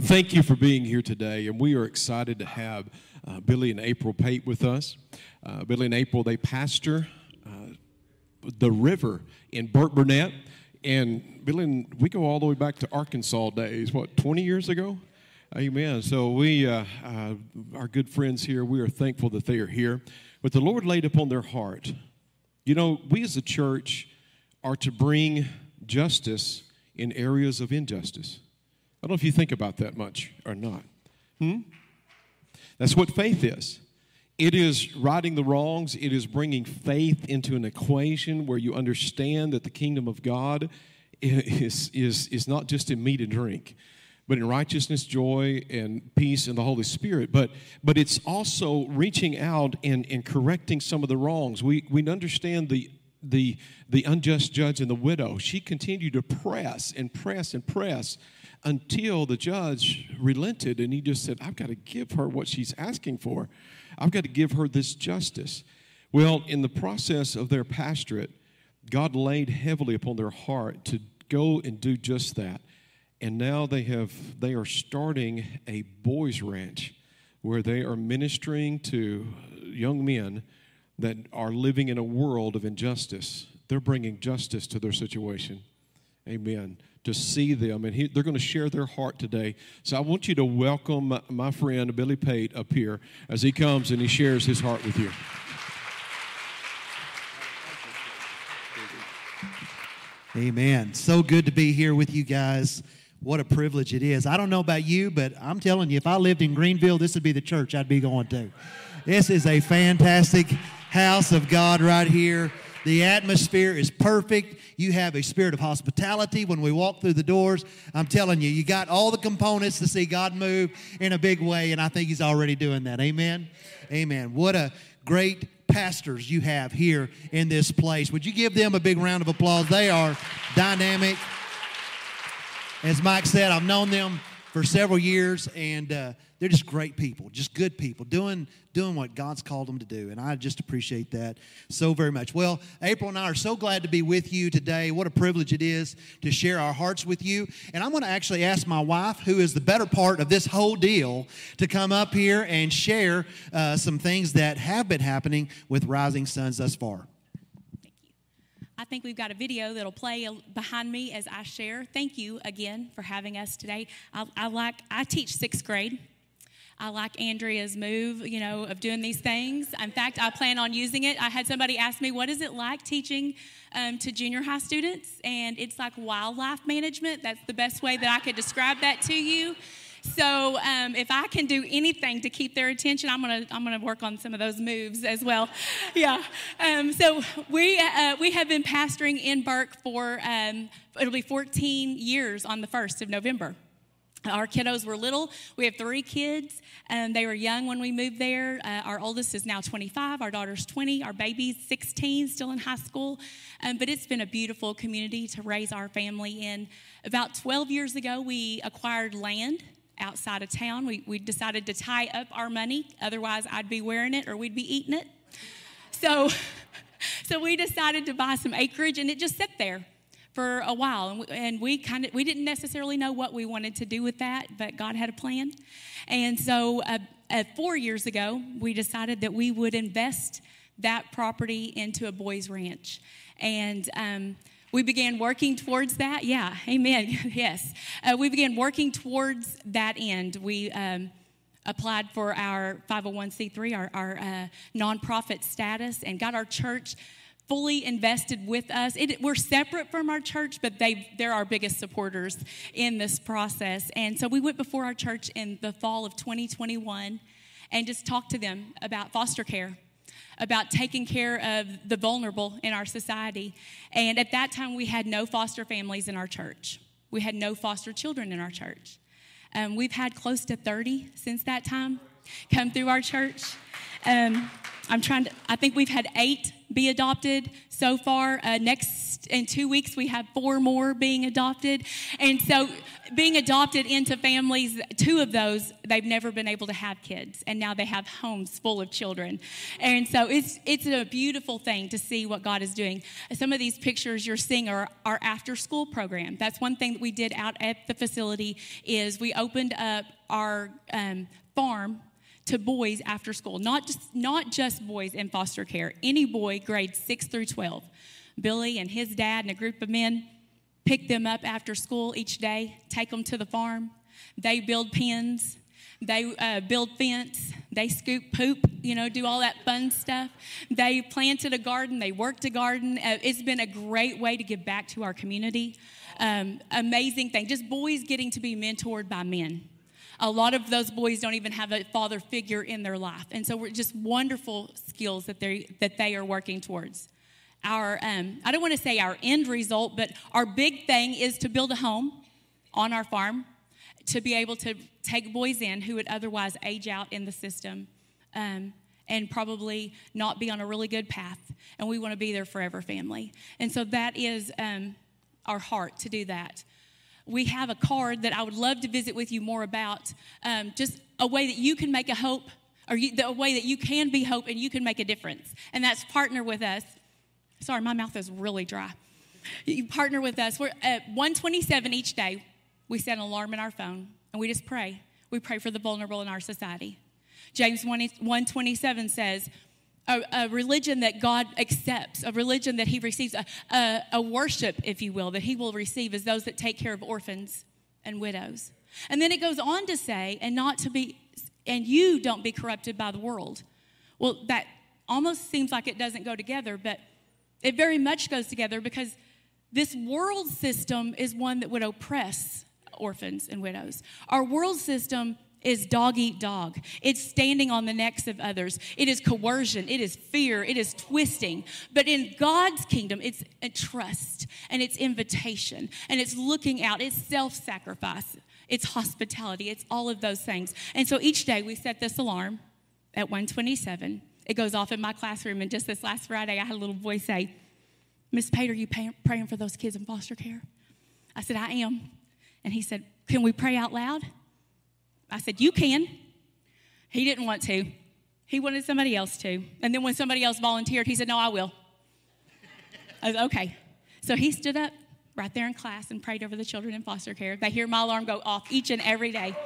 Thank you for being here today, and we are excited to have uh, Billy and April Pate with us. Uh, Billy and April, they pastor uh, the river in Burkburnett, and Billy and we go all the way back to Arkansas days. What, 20 years ago? Amen. So we, uh, uh, our good friends here, we are thankful that they are here. But the Lord laid upon their heart. You know, we as a church are to bring justice in areas of injustice. I don't know if you think about that much or not. Hmm? That's what faith is. It is righting the wrongs. It is bringing faith into an equation where you understand that the kingdom of God is, is, is not just in meat and drink, but in righteousness, joy, and peace in the Holy Spirit. But, but it's also reaching out and, and correcting some of the wrongs. We, we understand the the, the unjust judge and the widow, she continued to press and press and press until the judge relented and he just said, I've got to give her what she's asking for. I've got to give her this justice. Well, in the process of their pastorate, God laid heavily upon their heart to go and do just that. And now they have they are starting a boys ranch where they are ministering to young men that are living in a world of injustice. They're bringing justice to their situation. Amen. To see them, and he, they're going to share their heart today. So I want you to welcome my, my friend Billy Pate up here as he comes and he shares his heart with you. Amen. So good to be here with you guys. What a privilege it is. I don't know about you, but I'm telling you, if I lived in Greenville, this would be the church I'd be going to. This is a fantastic house of God right here. The atmosphere is perfect. You have a spirit of hospitality when we walk through the doors. I'm telling you, you got all the components to see God move in a big way, and I think He's already doing that. Amen. Amen. What a great pastors you have here in this place. Would you give them a big round of applause? They are dynamic. As Mike said, I've known them for several years, and uh, they're just great people, just good people, doing, doing what God's called them to do. And I just appreciate that so very much. Well, April and I are so glad to be with you today. What a privilege it is to share our hearts with you. And I'm going to actually ask my wife, who is the better part of this whole deal, to come up here and share uh, some things that have been happening with Rising Sons thus far. I think we've got a video that'll play behind me as I share. Thank you again for having us today. I, I like I teach sixth grade, I like Andrea's move, you know, of doing these things. In fact, I plan on using it. I had somebody ask me, what is it like teaching um, to junior high students? And it's like wildlife management. That's the best way that I could describe that to you. So um, if I can do anything to keep their attention, I'm gonna I'm gonna work on some of those moves as well. Yeah. Um, so we uh, we have been pastoring in Burke for um, it'll be 14 years on the first of November. Our kiddos were little. We have three kids. and they were young when we moved there. Uh, our oldest is now 25. Our daughter's 20. Our baby's 16, still in high school. Um, but it's been a beautiful community to raise our family in. About 12 years ago, we acquired land outside of town. We, we decided to tie up our money. Otherwise, I'd be wearing it or we'd be eating it. So, so we decided to buy some acreage, and it just sat there for a while and we, and we kind of we didn't necessarily know what we wanted to do with that but god had a plan and so uh, uh, four years ago we decided that we would invest that property into a boys ranch and um, we began working towards that. Yeah amen. Yes. Uh, we began working towards that end. We um, applied for our 501c3 our, our uh, nonprofit status and got our church fully invested with us. It, we're separate from our church, but they, they're our biggest supporters in this process. And so we went before our church in the fall of 2021 and just talked to them about foster care, about taking care of the vulnerable in our society. And at that time, we had no foster families in our church, we had no foster children in our church. Um, we've had close to 30 since that time come through our church. Um, I'm trying to, I think we've had eight be adopted so far. Uh, next, in two weeks, we have four more being adopted. And so, being adopted into families, two of those, they've never been able to have kids. And now they have homes full of children. And so, it's, it's a beautiful thing to see what God is doing. Some of these pictures you're seeing are our after school program. That's one thing that we did out at the facility is we opened up our um, farm to boys after school, not just, not just boys in foster care, any boy grades 6 through 12. Billy and his dad and a group of men pick them up after school each day, take them to the farm. They build pens, they uh, build fence, they scoop poop, you know, do all that fun stuff. They planted a garden, they worked a garden. Uh, it's been a great way to give back to our community. Um, amazing thing, just boys getting to be mentored by men a lot of those boys don't even have a father figure in their life. And so we're just wonderful skills that they that they are working towards. Our um, I don't want to say our end result, but our big thing is to build a home on our farm to be able to take boys in who would otherwise age out in the system. Um, and probably not be on a really good path. And we want to be their forever family. And so that is um, our heart to do that we have a card that I would love to visit with you more about. Um, just a way that you can make a hope, or you, the a way that you can be hope and you can make a difference. And that's partner with us. Sorry, my mouth is really dry. You partner with us. We're at 127 each day. We set an alarm in our phone and we just pray. We pray for the vulnerable in our society. James 1, 127 says, a, a, religion that God accepts, a religion that He receives, a, a, a, worship, if you will, that He will receive is those that take care of orphans and widows. And then it goes on to say, and not to be, and you don't be corrupted by the world. Well, that almost seems like it doesn't go together, but it very much goes together because this world system is one that would oppress orphans and widows. Our world system is dog eat dog. It's standing on the necks of others. It is coercion. It is fear. It is twisting. But in God's kingdom, it's a trust and it's invitation and it's looking out. It's self sacrifice. It's hospitality. It's all of those things. And so each day we set this alarm at 127. It goes off in my classroom. And just this last Friday, I had a little boy say, Miss Pate, are you pay- praying for those kids in foster care? I said, I am. And he said, Can we pray out loud? I said, You can. He didn't want to. He wanted somebody else to. And then when somebody else volunteered, he said, No, I will. I was okay. So he stood up right there in class and prayed over the children in foster care. They hear my alarm go off each and every day.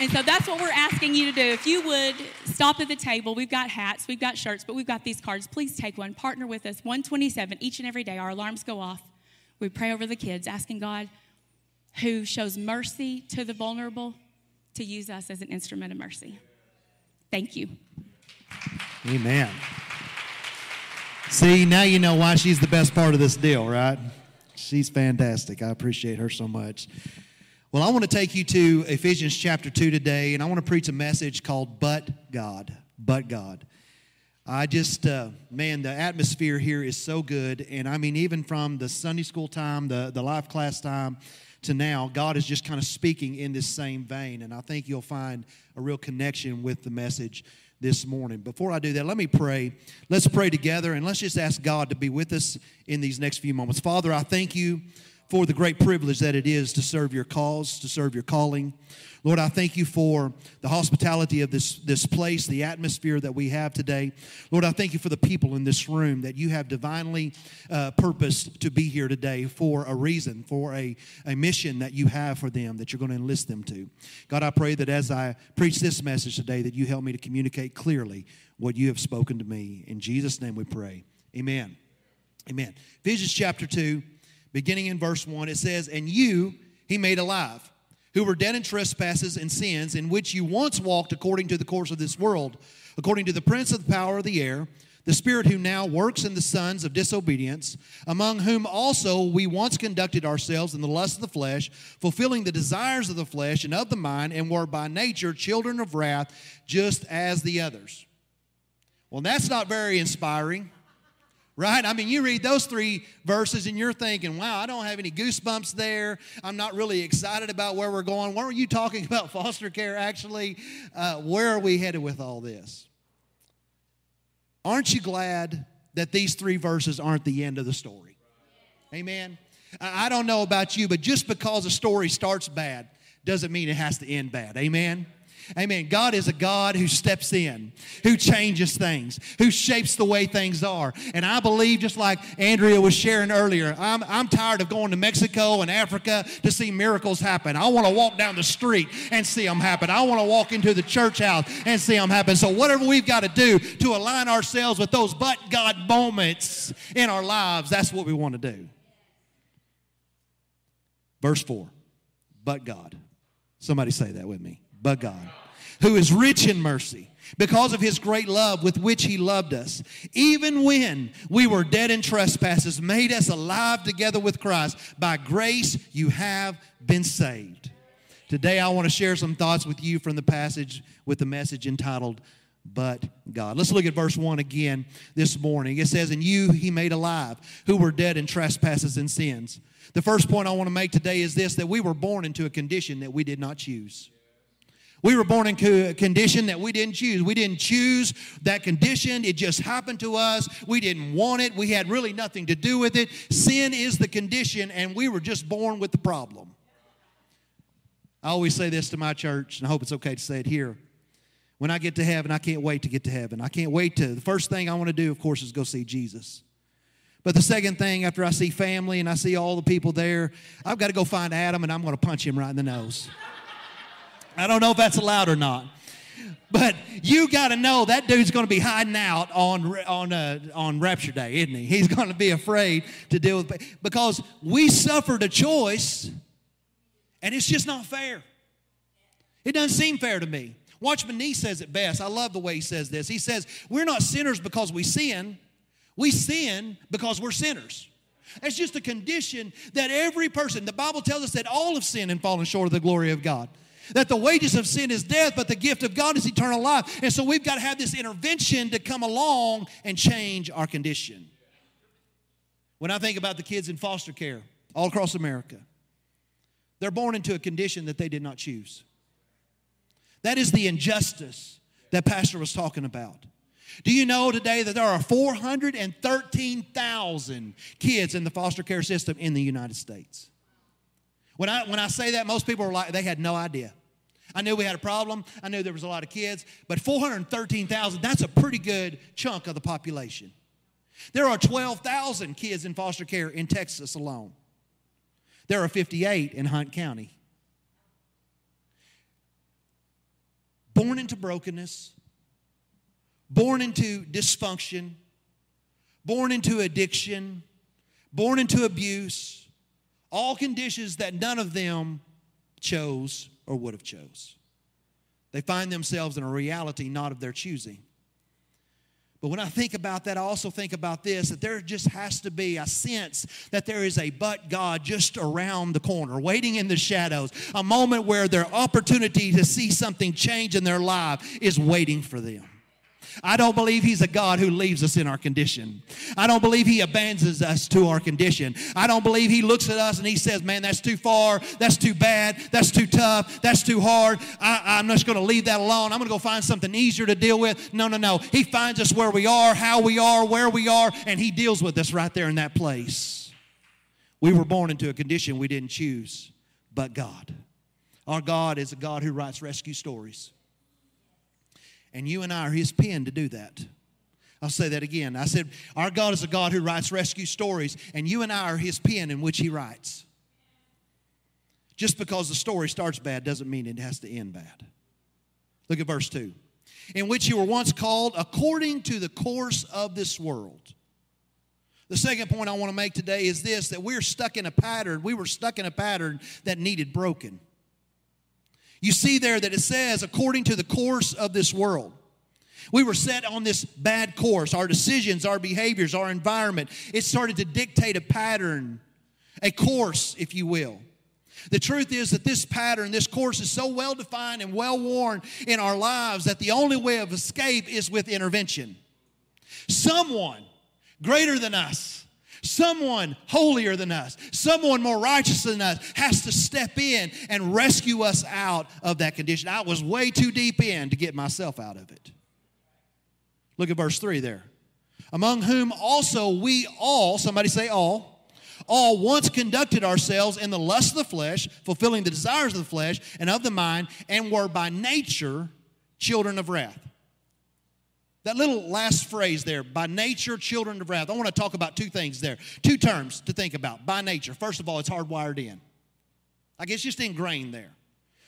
And so that's what we're asking you to do. If you would stop at the table, we've got hats, we've got shirts, but we've got these cards. Please take one. Partner with us. 127 each and every day. Our alarms go off. We pray over the kids, asking God who shows mercy to the vulnerable to use us as an instrument of mercy. Thank you. Amen. See, now you know why she's the best part of this deal, right? She's fantastic. I appreciate her so much. Well, I want to take you to Ephesians chapter 2 today, and I want to preach a message called But God. But God. I just, uh, man, the atmosphere here is so good. And I mean, even from the Sunday school time, the, the life class time, to now, God is just kind of speaking in this same vein. And I think you'll find a real connection with the message this morning. Before I do that, let me pray. Let's pray together and let's just ask God to be with us in these next few moments. Father, I thank you for the great privilege that it is to serve your cause, to serve your calling. Lord, I thank you for the hospitality of this, this place, the atmosphere that we have today. Lord, I thank you for the people in this room that you have divinely uh, purposed to be here today for a reason, for a, a mission that you have for them, that you're going to enlist them to. God, I pray that as I preach this message today, that you help me to communicate clearly what you have spoken to me. In Jesus' name we pray. Amen. Amen. Ephesians chapter 2, beginning in verse 1, it says, And you he made alive who were dead in trespasses and sins, in which you once walked according to the course of this world, according to the prince of the power of the air, the spirit who now works in the sons of disobedience, among whom also we once conducted ourselves in the lust of the flesh, fulfilling the desires of the flesh and of the mind, and were by nature children of wrath, just as the others. Well, that's not very inspiring right? I mean, you read those three verses and you're thinking, wow, I don't have any goosebumps there. I'm not really excited about where we're going. What were you talking about foster care actually? Uh, where are we headed with all this? Aren't you glad that these three verses aren't the end of the story? Amen. I don't know about you, but just because a story starts bad doesn't mean it has to end bad. Amen. Amen. God is a God who steps in, who changes things, who shapes the way things are. And I believe, just like Andrea was sharing earlier, I'm, I'm tired of going to Mexico and Africa to see miracles happen. I want to walk down the street and see them happen. I want to walk into the church house and see them happen. So, whatever we've got to do to align ourselves with those but God moments in our lives, that's what we want to do. Verse 4 But God. Somebody say that with me but God, who is rich in mercy because of his great love with which he loved us, even when we were dead in trespasses, made us alive together with Christ. By grace you have been saved. Today I want to share some thoughts with you from the passage with the message entitled, But God. Let's look at verse 1 again this morning. It says, And you he made alive who were dead in trespasses and sins. The first point I want to make today is this that we were born into a condition that we did not choose. We were born into a condition that we didn't choose. We didn't choose that condition. It just happened to us. We didn't want it. We had really nothing to do with it. Sin is the condition, and we were just born with the problem. I always say this to my church, and I hope it's okay to say it here. When I get to heaven, I can't wait to get to heaven. I can't wait to, the first thing I want to do, of course, is go see Jesus. But the second thing, after I see family and I see all the people there, I've got to go find Adam and I'm going to punch him right in the nose. I don't know if that's allowed or not. But you got to know that dude's going to be hiding out on on uh, on Rapture Day, isn't he? He's going to be afraid to deal with because we suffered a choice, and it's just not fair. It doesn't seem fair to me. Watchman Nee says it best. I love the way he says this. He says, "We're not sinners because we sin. We sin because we're sinners." It's just a condition that every person. The Bible tells us that all have sinned and fallen short of the glory of God that the wages of sin is death, but the gift of God is eternal life. And so we've got to have this intervention to come along and change our condition. When I think about the kids in foster care all across America, they're born into a condition that they did not choose. That is the injustice that Pastor was talking about. Do you know today that there are 413,000 kids in the foster care system in the United States? When I, when I say that, most people are like, they had no idea. I knew we had a problem. I knew there was a lot of kids, but 413,000, that's a pretty good chunk of the population. There are 12,000 kids in foster care in Texas alone. There are 58 in Hunt County. Born into brokenness, born into dysfunction, born into addiction, born into abuse, all conditions that none of them chose or would have chose. They find themselves in a reality not of their choosing. But when I think about that, I also think about this that there just has to be a sense that there is a but God just around the corner, waiting in the shadows, a moment where their opportunity to see something change in their life is waiting for them. I don't believe He's a God who leaves us in our condition. I don't believe He abandons us to our condition. I don't believe He looks at us and He says, Man, that's too far. That's too bad. That's too tough. That's too hard. I, am just going to leave that alone. I'm going to go find something easier to deal with. No, no, no. He finds us where we are, how we are, where we are, and He deals with us right there in that place. We were born into a condition we didn't choose, but God. Our God is a God who writes rescue stories. And you and I are his pen to do that. I'll say that again. I said, Our God is a God who writes rescue stories, and you and I are his pen in which he writes. Just because the story starts bad doesn't mean it has to end bad. Look at verse 2. In which you were once called according to the course of this world. The second point I want to make today is this that we're stuck in a pattern. We were stuck in a pattern that needed broken. You see there that it says, according to the course of this world. We were set on this bad course. Our decisions, our behaviors, our environment, it started to dictate a pattern, a course, if you will. The truth is that this pattern, this course is so well defined and well worn in our lives that the only way of escape is with intervention. Someone greater than us Someone holier than us, someone more righteous than us has to step in and rescue us out of that condition. I was way too deep in to get myself out of it. Look at verse 3 there. among whom also we all, somebody say all, all once conducted ourselves in the lust of the flesh, fulfilling the desires of the flesh and of the mind, and were by nature children of wrath. That little last phrase there, by nature, children of wrath. I want to talk about two things there. Two terms to think about. By nature. First of all, it's hardwired in. I guess just ingrained there.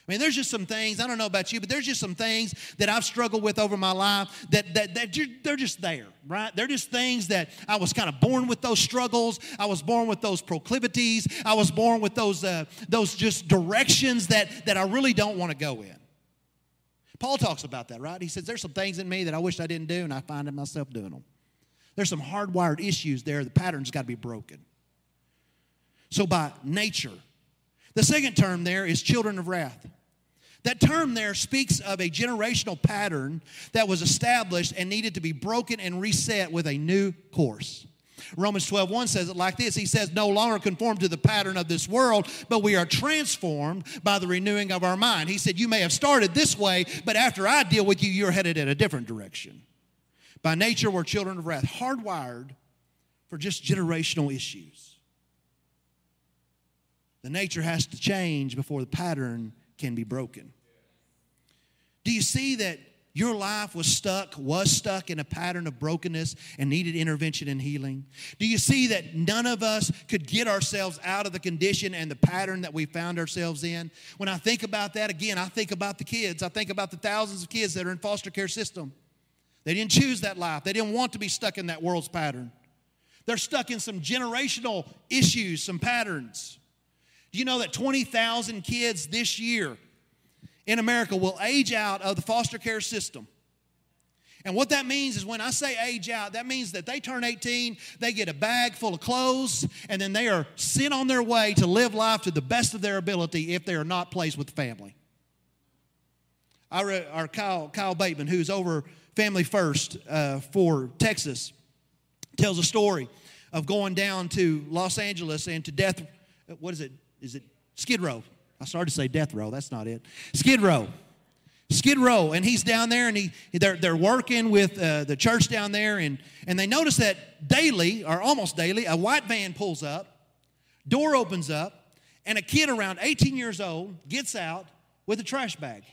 I mean, there's just some things, I don't know about you, but there's just some things that I've struggled with over my life that, that, that they're just there, right? They're just things that I was kind of born with those struggles. I was born with those proclivities. I was born with those, uh, those just directions that, that I really don't want to go in. Paul talks about that, right? He says, There's some things in me that I wish I didn't do, and I find myself doing them. There's some hardwired issues there. The pattern's got to be broken. So, by nature, the second term there is children of wrath. That term there speaks of a generational pattern that was established and needed to be broken and reset with a new course. Romans 12, 1 says it like this. He says, No longer conform to the pattern of this world, but we are transformed by the renewing of our mind. He said, You may have started this way, but after I deal with you, you're headed in a different direction. By nature, we're children of wrath, hardwired for just generational issues. The nature has to change before the pattern can be broken. Do you see that your life was stuck, was stuck in a pattern of brokenness and needed intervention and healing? Do you see that none of us could get ourselves out of the condition and the pattern that we found ourselves in? When I think about that, again, I think about the kids. I think about the thousands of kids that are in foster care system. They didn't choose that life. They didn't want to be stuck in that world's pattern. They're stuck in some generational issues, some patterns. Do you know that 20,000 kids this year in America will age out of the foster care system? And what that means is when I say age out, that means that they turn 18, they get a bag full of clothes, and then they are sent on their way to live life to the best of their ability if they are not placed with family. I our Kyle, Kyle Bateman, who's over Family First uh, for Texas, tells a story of going down to Los Angeles and to death. What is it? is it Skid Row? I started to say Death Row. That's not it. Skid Row. Skid Row, and he's down there, and he they're, they're working with uh, the church down there, and and they notice that daily or almost daily, a white van pulls up, door opens up, and a kid around 18 years old gets out with a trash bag.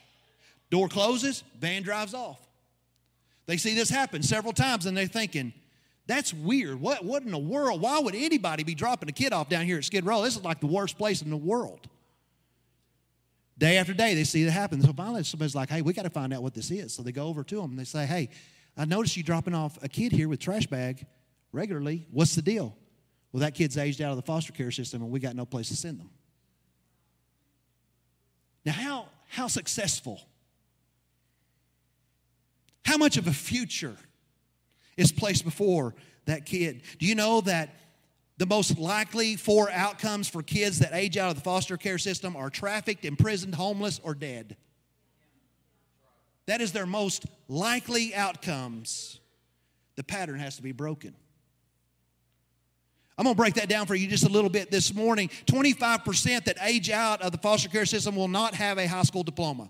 Door closes, van drives off. They see this happen several times, and they're thinking, that's weird. What, what in the world? Why would anybody be dropping a kid off down here at Skid Row? This is like the worst place in the world. Day after day, they see it happen. So finally, somebody's like, hey, we got to find out what this is. So they go over to them and they say, hey, I noticed you dropping off a kid here with trash bag regularly. What's the deal? Well, that kid's aged out of the foster care system and we got no place to send them. Now, how, how successful? How much of a future is placed before that kid. Do you know that the most likely four outcomes for kids that age out of the foster care system are trafficked, imprisoned, homeless, or dead? That is their most likely outcomes. The pattern has to be broken. I'm going to break that down for you just a little bit this morning. 25% that age out of the foster care system will not have a high school diploma.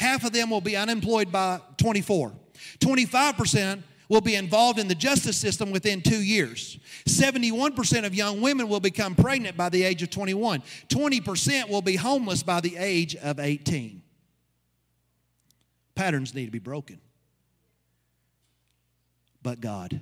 Half of them will be unemployed by 24. 25% will be involved in the justice system within two years. 71% of young women will become pregnant by the age of 21. 20% will be homeless by the age of 18. Patterns need to be broken. But God.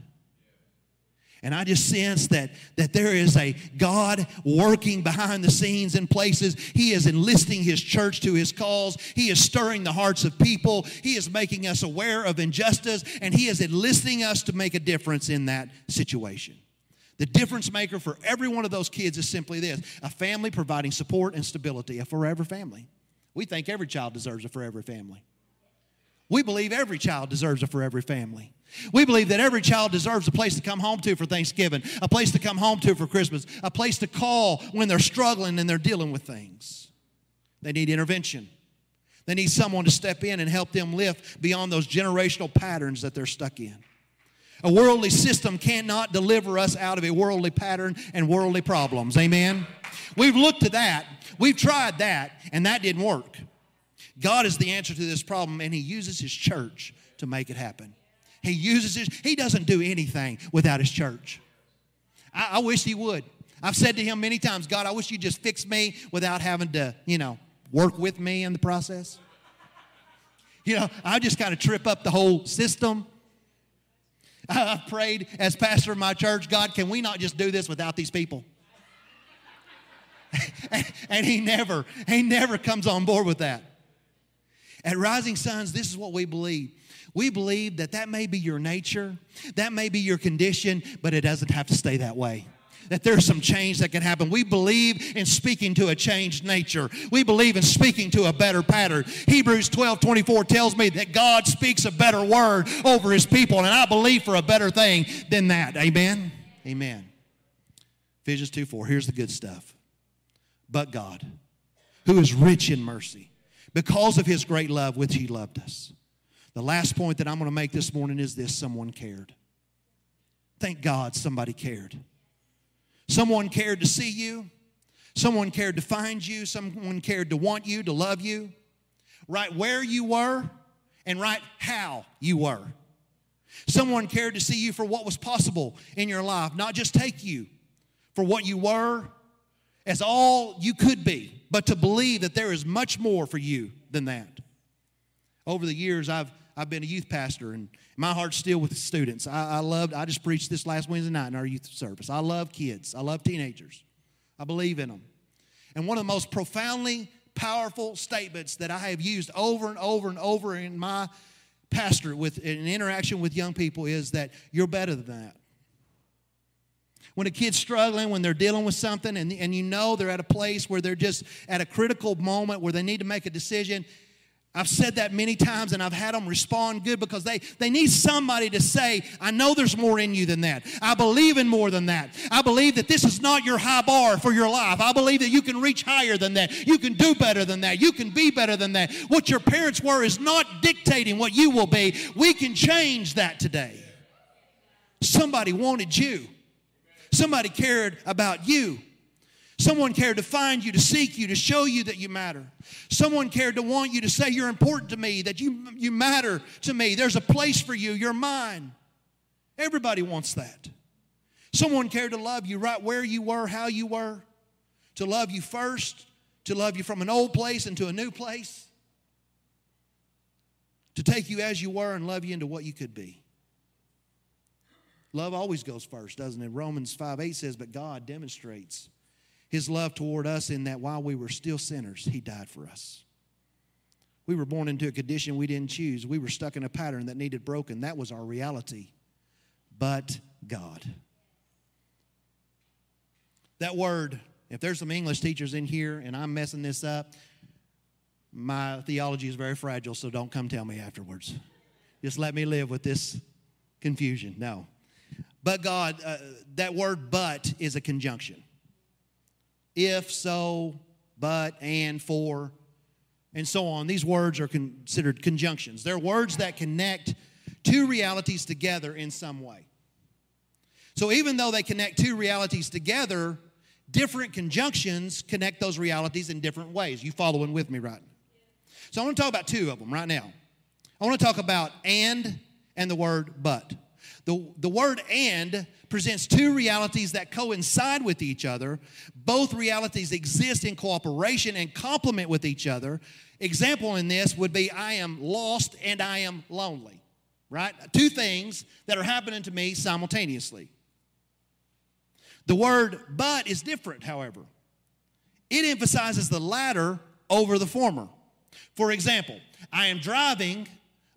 And I just sense that, that there is a God working behind the scenes in places. He is enlisting His church to His cause. He is stirring the hearts of people. He is making us aware of injustice, and He is enlisting us to make a difference in that situation. The difference maker for every one of those kids is simply this a family providing support and stability, a forever family. We think every child deserves a forever family. We believe every child deserves a forever family. We believe that every child deserves a place to come home to for Thanksgiving, a place to come home to for Christmas, a place to call when they're struggling and they're dealing with things. They need intervention. They need someone to step in and help them lift beyond those generational patterns that they're stuck in. A worldly system cannot deliver us out of a worldly pattern and worldly problems. Amen? We've looked to that, we've tried that, and that didn't work. God is the answer to this problem, and He uses His church to make it happen. He uses his, he doesn't do anything without his church. I, I wish he would. I've said to him many times, God, I wish you just fix me without having to, you know, work with me in the process. You know, I just kind of trip up the whole system. I've prayed as pastor of my church, God, can we not just do this without these people? and he never, he never comes on board with that. At Rising Sons, this is what we believe. We believe that that may be your nature, that may be your condition, but it doesn't have to stay that way that there's some change that can happen. We believe in speaking to a changed nature. We believe in speaking to a better pattern. Hebrews 12 24 tells me that God speaks a better word over his people, and I believe for a better thing than that. Amen? Amen. Ephesians 2 4. Here's the good stuff. But God, who is rich in mercy, because of his great love which he loved us. The last point that I'm going to make this morning is this someone cared. Thank God somebody cared. Someone cared to see you. Someone cared to find you. Someone cared to want you, to love you. Right where you were and right how you were. Someone cared to see you for what was possible in your life, not just take you for what you were as all you could be, but to believe that there is much more for you than that. Over the years, I've, I've been a youth pastor, and my heart's still with the students. I, I loved, I just preached this last Wednesday night in our youth service. I love kids, I love teenagers. I believe in them. And one of the most profoundly powerful statements that I have used over and over and over in my pastor with an interaction with young people is that you're better than that. When a kid's struggling, when they're dealing with something, and, and you know they're at a place where they're just at a critical moment where they need to make a decision, I've said that many times and I've had them respond good because they, they need somebody to say, I know there's more in you than that. I believe in more than that. I believe that this is not your high bar for your life. I believe that you can reach higher than that. You can do better than that. You can be better than that. What your parents were is not dictating what you will be. We can change that today. Somebody wanted you, somebody cared about you. Someone cared to find you, to seek you, to show you that you matter. Someone cared to want you to say, You're important to me, that you, you matter to me. There's a place for you, you're mine. Everybody wants that. Someone cared to love you right where you were, how you were, to love you first, to love you from an old place into a new place, to take you as you were and love you into what you could be. Love always goes first, doesn't it? Romans 5 8 says, But God demonstrates his love toward us in that while we were still sinners, he died for us. We were born into a condition we didn't choose. We were stuck in a pattern that needed broken. That was our reality. But God. That word, if there's some English teachers in here and I'm messing this up, my theology is very fragile, so don't come tell me afterwards. Just let me live with this confusion. No. But God, uh, that word but is a conjunction if, so, but, and, for, and so on. These words are considered conjunctions. They're words that connect two realities together in some way. So even though they connect two realities together, different conjunctions connect those realities in different ways. You following with me right? So I want to talk about two of them right now. I want to talk about and and the word but. The, the word and presents two realities that coincide with each other. Both realities exist in cooperation and complement with each other. Example in this would be I am lost and I am lonely, right? Two things that are happening to me simultaneously. The word but is different, however. It emphasizes the latter over the former. For example, I am driving,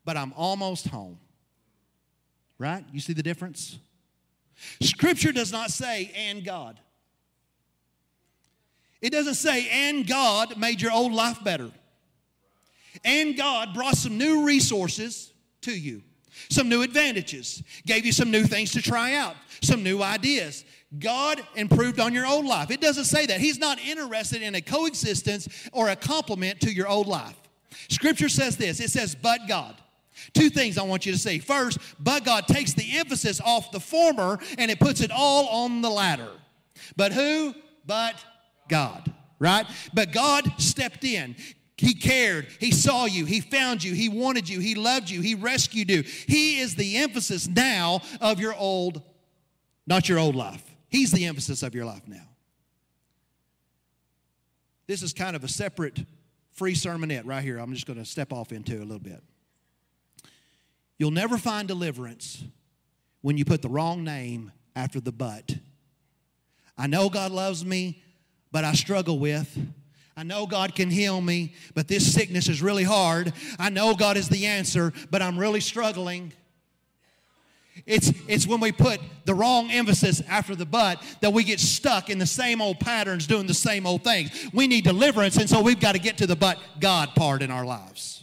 but I'm almost home. Right? You see the difference? Scripture does not say, and God. It doesn't say, and God made your old life better. And God brought some new resources to you, some new advantages, gave you some new things to try out, some new ideas. God improved on your old life. It doesn't say that. He's not interested in a coexistence or a complement to your old life. Scripture says this it says, but God. Two things I want you to see. First, but God takes the emphasis off the former and it puts it all on the latter. But who? But God, right? But God stepped in. He cared. He saw you. He found you. He wanted you. He loved you. He rescued you. He is the emphasis now of your old, not your old life. He's the emphasis of your life now. This is kind of a separate free sermonette right here. I'm just going to step off into a little bit. You'll never find deliverance when you put the wrong name after the but. I know God loves me, but I struggle with. I know God can heal me, but this sickness is really hard. I know God is the answer, but I'm really struggling. It's, it's when we put the wrong emphasis after the but that we get stuck in the same old patterns doing the same old things. We need deliverance, and so we've got to get to the but God part in our lives.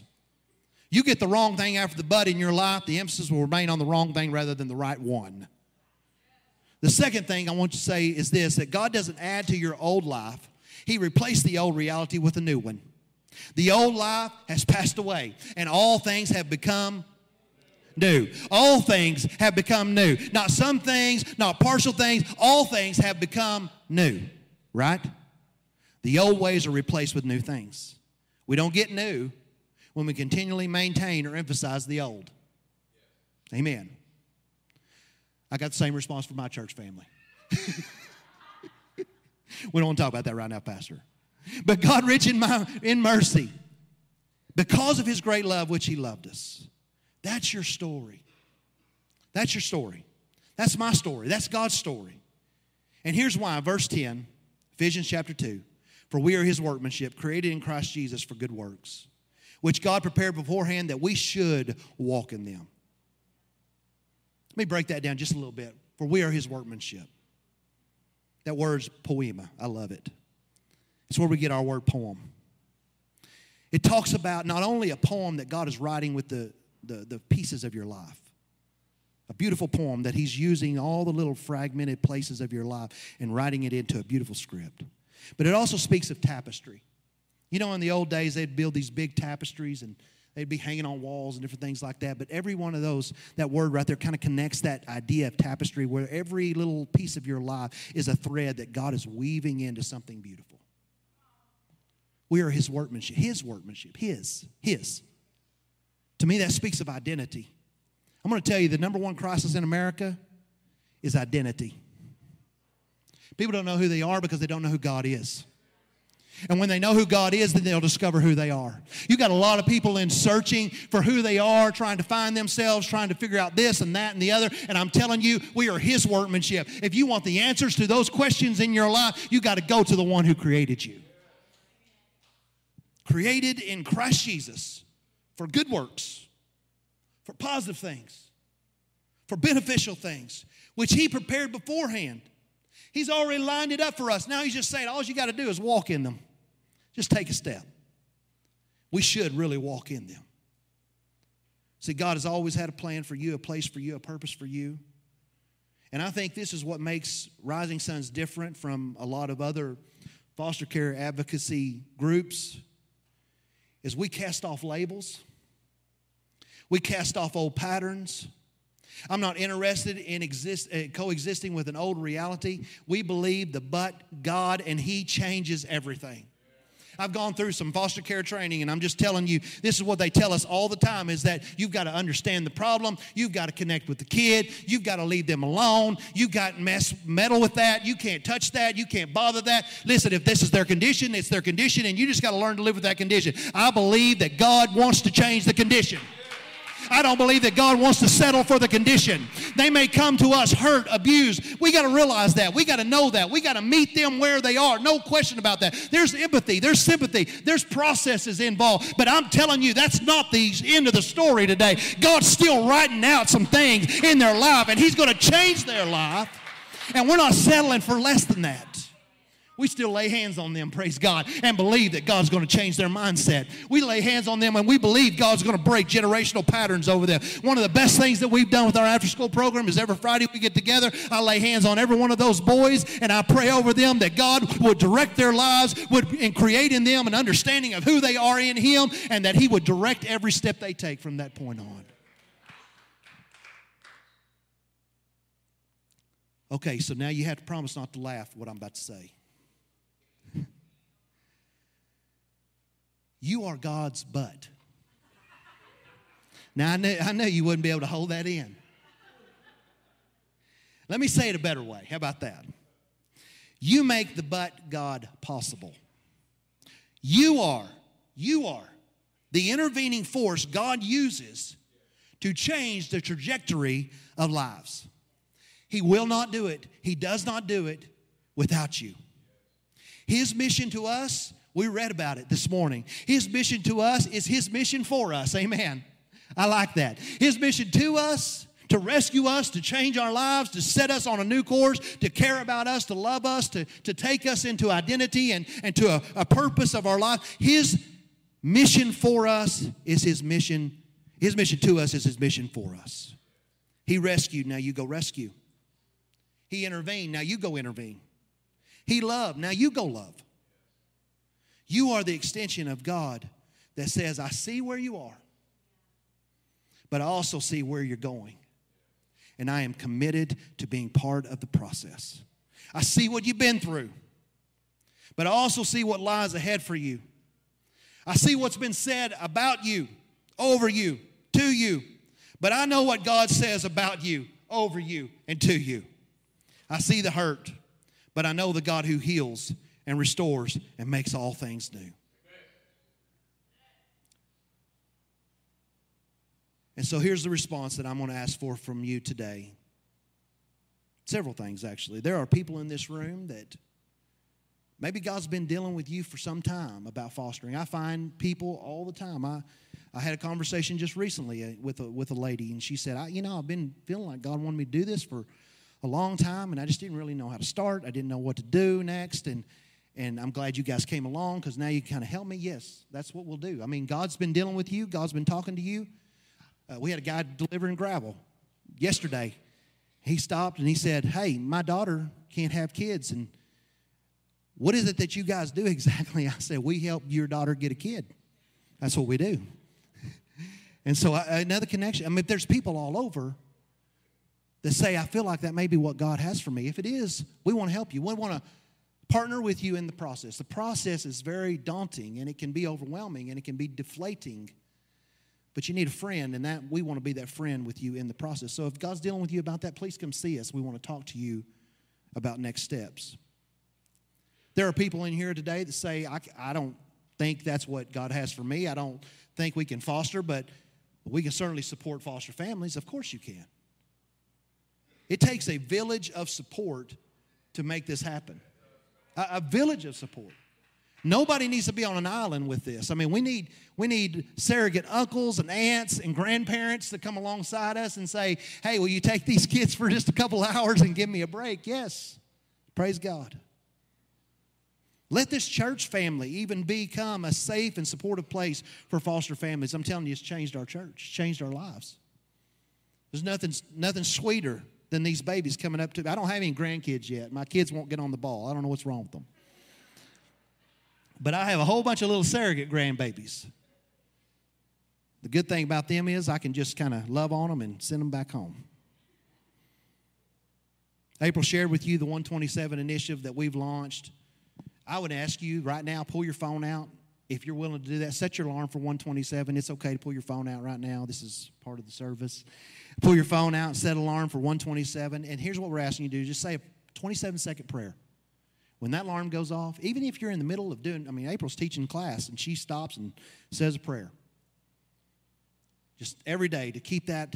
You get the wrong thing after the but in your life, the emphasis will remain on the wrong thing rather than the right one. The second thing I want you to say is this that God doesn't add to your old life, He replaced the old reality with a new one. The old life has passed away, and all things have become new. All things have become new. Not some things, not partial things, all things have become new, right? The old ways are replaced with new things. We don't get new when we continually maintain or emphasize the old. Amen. I got the same response from my church family. we don't want to talk about that right now, Pastor. But God, rich in, my, in mercy, because of his great love which he loved us. That's your story. That's your story. That's my story. That's God's story. And here's why. Verse 10, Ephesians chapter 2. For we are his workmanship, created in Christ Jesus for good works, which God prepared beforehand that we should walk in them. Let me break that down just a little bit. For we are his workmanship. That word's poema. I love it. It's where we get our word poem. It talks about not only a poem that God is writing with the, the, the pieces of your life, a beautiful poem that He's using all the little fragmented places of your life and writing it into a beautiful script. But it also speaks of tapestry. You know, in the old days, they'd build these big tapestries and they'd be hanging on walls and different things like that. But every one of those, that word right there kind of connects that idea of tapestry where every little piece of your life is a thread that God is weaving into something beautiful. We are His workmanship, His workmanship, His, His. To me, that speaks of identity. I'm going to tell you the number one crisis in America is identity. People don't know who they are because they don't know who God is. And when they know who God is, then they'll discover who they are. You got a lot of people in searching for who they are, trying to find themselves, trying to figure out this and that and the other. And I'm telling you, we are His workmanship. If you want the answers to those questions in your life, you got to go to the one who created you. Created in Christ Jesus for good works, for positive things, for beneficial things, which He prepared beforehand. He's already lined it up for us. Now He's just saying, all you got to do is walk in them. Just take a step. We should really walk in them. See, God has always had a plan for you, a place for you, a purpose for you. And I think this is what makes Rising Sons different from a lot of other foster care advocacy groups is we cast off labels. We cast off old patterns. I'm not interested in exist, uh, coexisting with an old reality. We believe the but God and He changes everything. I've gone through some foster care training, and I'm just telling you, this is what they tell us all the time is that you've got to understand the problem, you've got to connect with the kid, you've got to leave them alone, you've got mess meddle with that, you can't touch that, you can't bother that. Listen, if this is their condition, it's their condition, and you just got to learn to live with that condition. I believe that God wants to change the condition. I don't believe that God wants to settle for the condition. They may come to us hurt, abused. We got to realize that. We got to know that. We got to meet them where they are. No question about that. There's empathy, there's sympathy, there's processes involved. But I'm telling you, that's not the end of the story today. God's still writing out some things in their life, and He's going to change their life. And we're not settling for less than that we still lay hands on them, praise God, and believe that God's going to change their mindset. We lay hands on them and we believe God's going to break generational patterns over them. One of the best things that we've done with our after school program is every Friday we get together, I lay hands on every one of those boys and I pray over them that God would direct their lives would, and create in them an understanding of who they are in Him and that He would direct every step they take from that point on. Okay, so now you have to promise not to laugh what I'm about to say. You are God's butt. Now, I know, I know you wouldn't be able to hold that in. Let me say it a better way. How about that? You make the but God possible. You are, you are the intervening force God uses to change the trajectory of lives. He will not do it, He does not do it without you. His mission to us, we read about it this morning. His mission to us is His mission for us. Amen. I like that. His mission to us to rescue us, to change our lives, to set us on a new course, to care about us, to love us, to, to take us into identity and, and to a, a purpose of our life. His mission for us is His mission. His mission to us is His mission for us. He rescued, now you go rescue. He intervened, now you go intervene. He loved, now you go love. You are the extension of God that says, I see where you are, but I also see where you're going and I am committed to being part of the process. I see what you've been through, but I also see what lies ahead for you. I see what's been said about you, over you, to you, but I know what God says about you, over you, and to you. I see the hurt, but I know the God who heals and restores and makes all things new. And so here's the response that I'm going to ask for from you today. Several things, actually. There are people in this room that maybe God's been dealing with you for some time about fostering. I find people all the time. I, I had a conversation just recently uh, with a, with a lady, and she said, I, You know, I've been feeling like God wanted me to do this for a long time, and I just didn't really know how to start. I didn't know what to do next. And and I'm glad you guys came along because now you kind of help me. Yes, that's what we'll do. I mean, God's been dealing with you, God's been talking to you. Uh, we had a guy delivering gravel yesterday. He stopped and he said, Hey, my daughter can't have kids. And what is it that you guys do exactly? I said, We help your daughter get a kid. That's what we do. and so, I, another connection. I mean, if there's people all over that say, I feel like that may be what God has for me. If it is, we want to help you. We want to partner with you in the process. The process is very daunting and it can be overwhelming and it can be deflating. But you need a friend, and that we want to be that friend with you in the process. So if God's dealing with you about that, please come see us. We want to talk to you about next steps. There are people in here today that say, I, I don't think that's what God has for me. I don't think we can foster, but we can certainly support foster families. Of course you can. It takes a village of support to make this happen. A, a village of support. Nobody needs to be on an island with this. I mean, we need, we need surrogate uncles and aunts and grandparents to come alongside us and say, hey, will you take these kids for just a couple hours and give me a break? Yes. Praise God. Let this church family even become a safe and supportive place for foster families. I'm telling you, it's changed our church, changed our lives. There's nothing, nothing sweeter than these babies coming up to. me. I don't have any grandkids yet. My kids won't get on the ball. I don't know what's wrong with them. But I have a whole bunch of little surrogate grandbabies. The good thing about them is I can just kind of love on them and send them back home. April shared with you the 127 initiative that we've launched. I would ask you right now, pull your phone out. If you're willing to do that, set your alarm for 127. It's okay to pull your phone out right now. This is part of the service. Pull your phone out, set alarm for 127. And here's what we're asking you to do just say a 27 second prayer. When that alarm goes off, even if you're in the middle of doing, I mean, April's teaching class and she stops and says a prayer. Just every day to keep that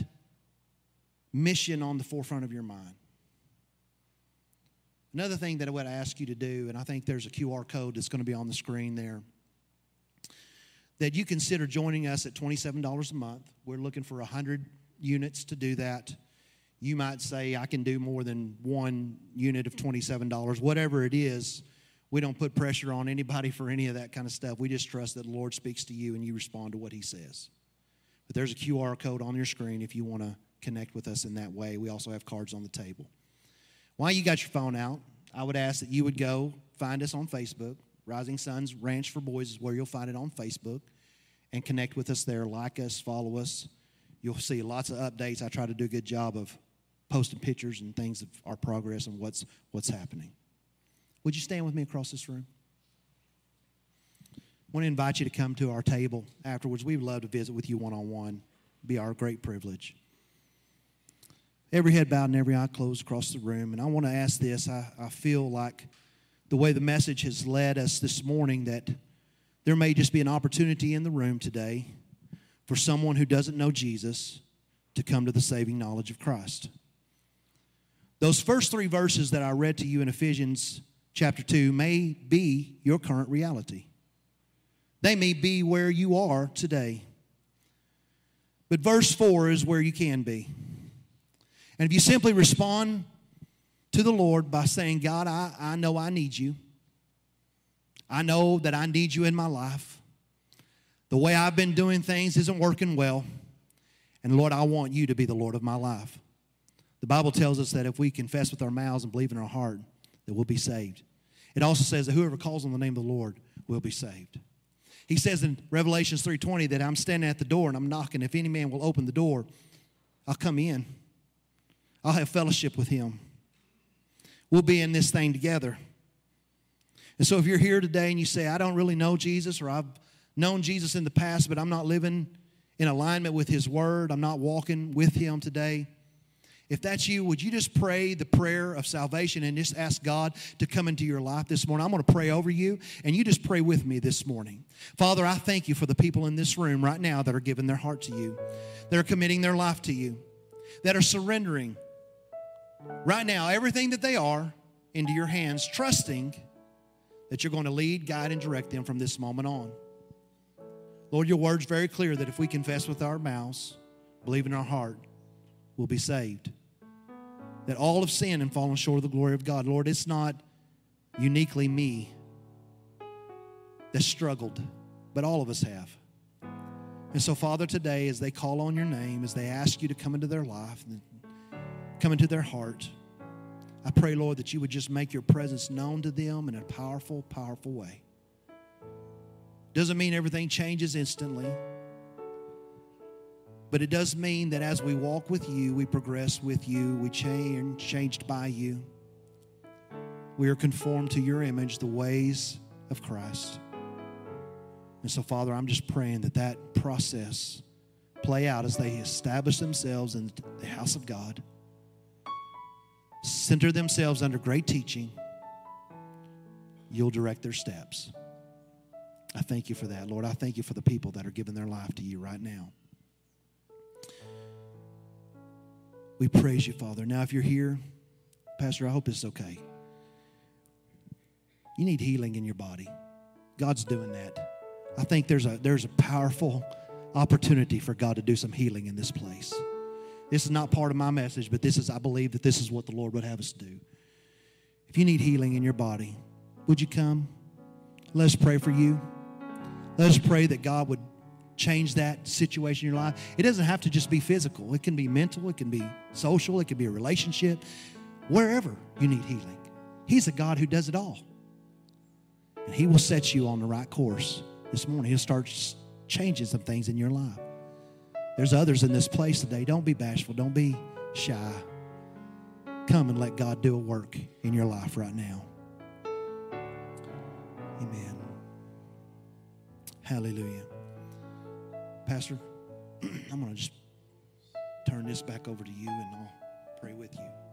mission on the forefront of your mind. Another thing that I would ask you to do, and I think there's a QR code that's going to be on the screen there, that you consider joining us at $27 a month. We're looking for 100 units to do that. You might say, I can do more than one unit of $27, whatever it is. We don't put pressure on anybody for any of that kind of stuff. We just trust that the Lord speaks to you and you respond to what He says. But there's a QR code on your screen if you want to connect with us in that way. We also have cards on the table. While you got your phone out, I would ask that you would go find us on Facebook. Rising Sons Ranch for Boys is where you'll find it on Facebook and connect with us there. Like us, follow us. You'll see lots of updates. I try to do a good job of posting pictures and things of our progress and what's, what's happening. Would you stand with me across this room? I want to invite you to come to our table afterwards. We would love to visit with you one on one. Be our great privilege. Every head bowed and every eye closed across the room. And I want to ask this. I, I feel like the way the message has led us this morning that there may just be an opportunity in the room today for someone who doesn't know Jesus to come to the saving knowledge of Christ. Those first three verses that I read to you in Ephesians chapter 2 may be your current reality. They may be where you are today. But verse 4 is where you can be. And if you simply respond to the Lord by saying, God, I, I know I need you. I know that I need you in my life. The way I've been doing things isn't working well. And Lord, I want you to be the Lord of my life. The Bible tells us that if we confess with our mouths and believe in our heart, that we'll be saved. It also says that whoever calls on the name of the Lord will be saved. He says in Revelations 3:20 that I'm standing at the door and I'm knocking. If any man will open the door, I'll come in. I'll have fellowship with him. We'll be in this thing together. And so if you're here today and you say, I don't really know Jesus, or I've known Jesus in the past, but I'm not living in alignment with his word, I'm not walking with him today. If that's you, would you just pray the prayer of salvation and just ask God to come into your life this morning? I'm going to pray over you, and you just pray with me this morning. Father, I thank you for the people in this room right now that are giving their heart to you, that are committing their life to you, that are surrendering right now everything that they are into your hands, trusting that you're going to lead, guide, and direct them from this moment on. Lord, your word's very clear that if we confess with our mouths, believe in our heart, we'll be saved. That all have sinned and fallen short of the glory of God. Lord, it's not uniquely me that struggled, but all of us have. And so, Father, today, as they call on your name, as they ask you to come into their life, come into their heart, I pray, Lord, that you would just make your presence known to them in a powerful, powerful way. Doesn't mean everything changes instantly, but it does mean that as we walk with you, we progress with you, we change, changed by you. We are conformed to your image, the ways of Christ. And so, Father, I'm just praying that that process play out as they establish themselves in the house of God center themselves under great teaching, you'll direct their steps. I thank you for that, Lord. I thank you for the people that are giving their life to you right now. We praise you, Father. Now, if you're here, Pastor, I hope it's okay. You need healing in your body. God's doing that. I think there's a there's a powerful opportunity for God to do some healing in this place. This is not part of my message, but this is, I believe that this is what the Lord would have us do. If you need healing in your body, would you come? Let's pray for you. Let's pray that God would change that situation in your life. It doesn't have to just be physical, it can be mental, it can be social, it can be a relationship, wherever you need healing. He's a God who does it all. And He will set you on the right course this morning. He'll start changing some things in your life. There's others in this place today. Don't be bashful. Don't be shy. Come and let God do a work in your life right now. Amen. Hallelujah. Pastor, I'm going to just turn this back over to you and I'll pray with you.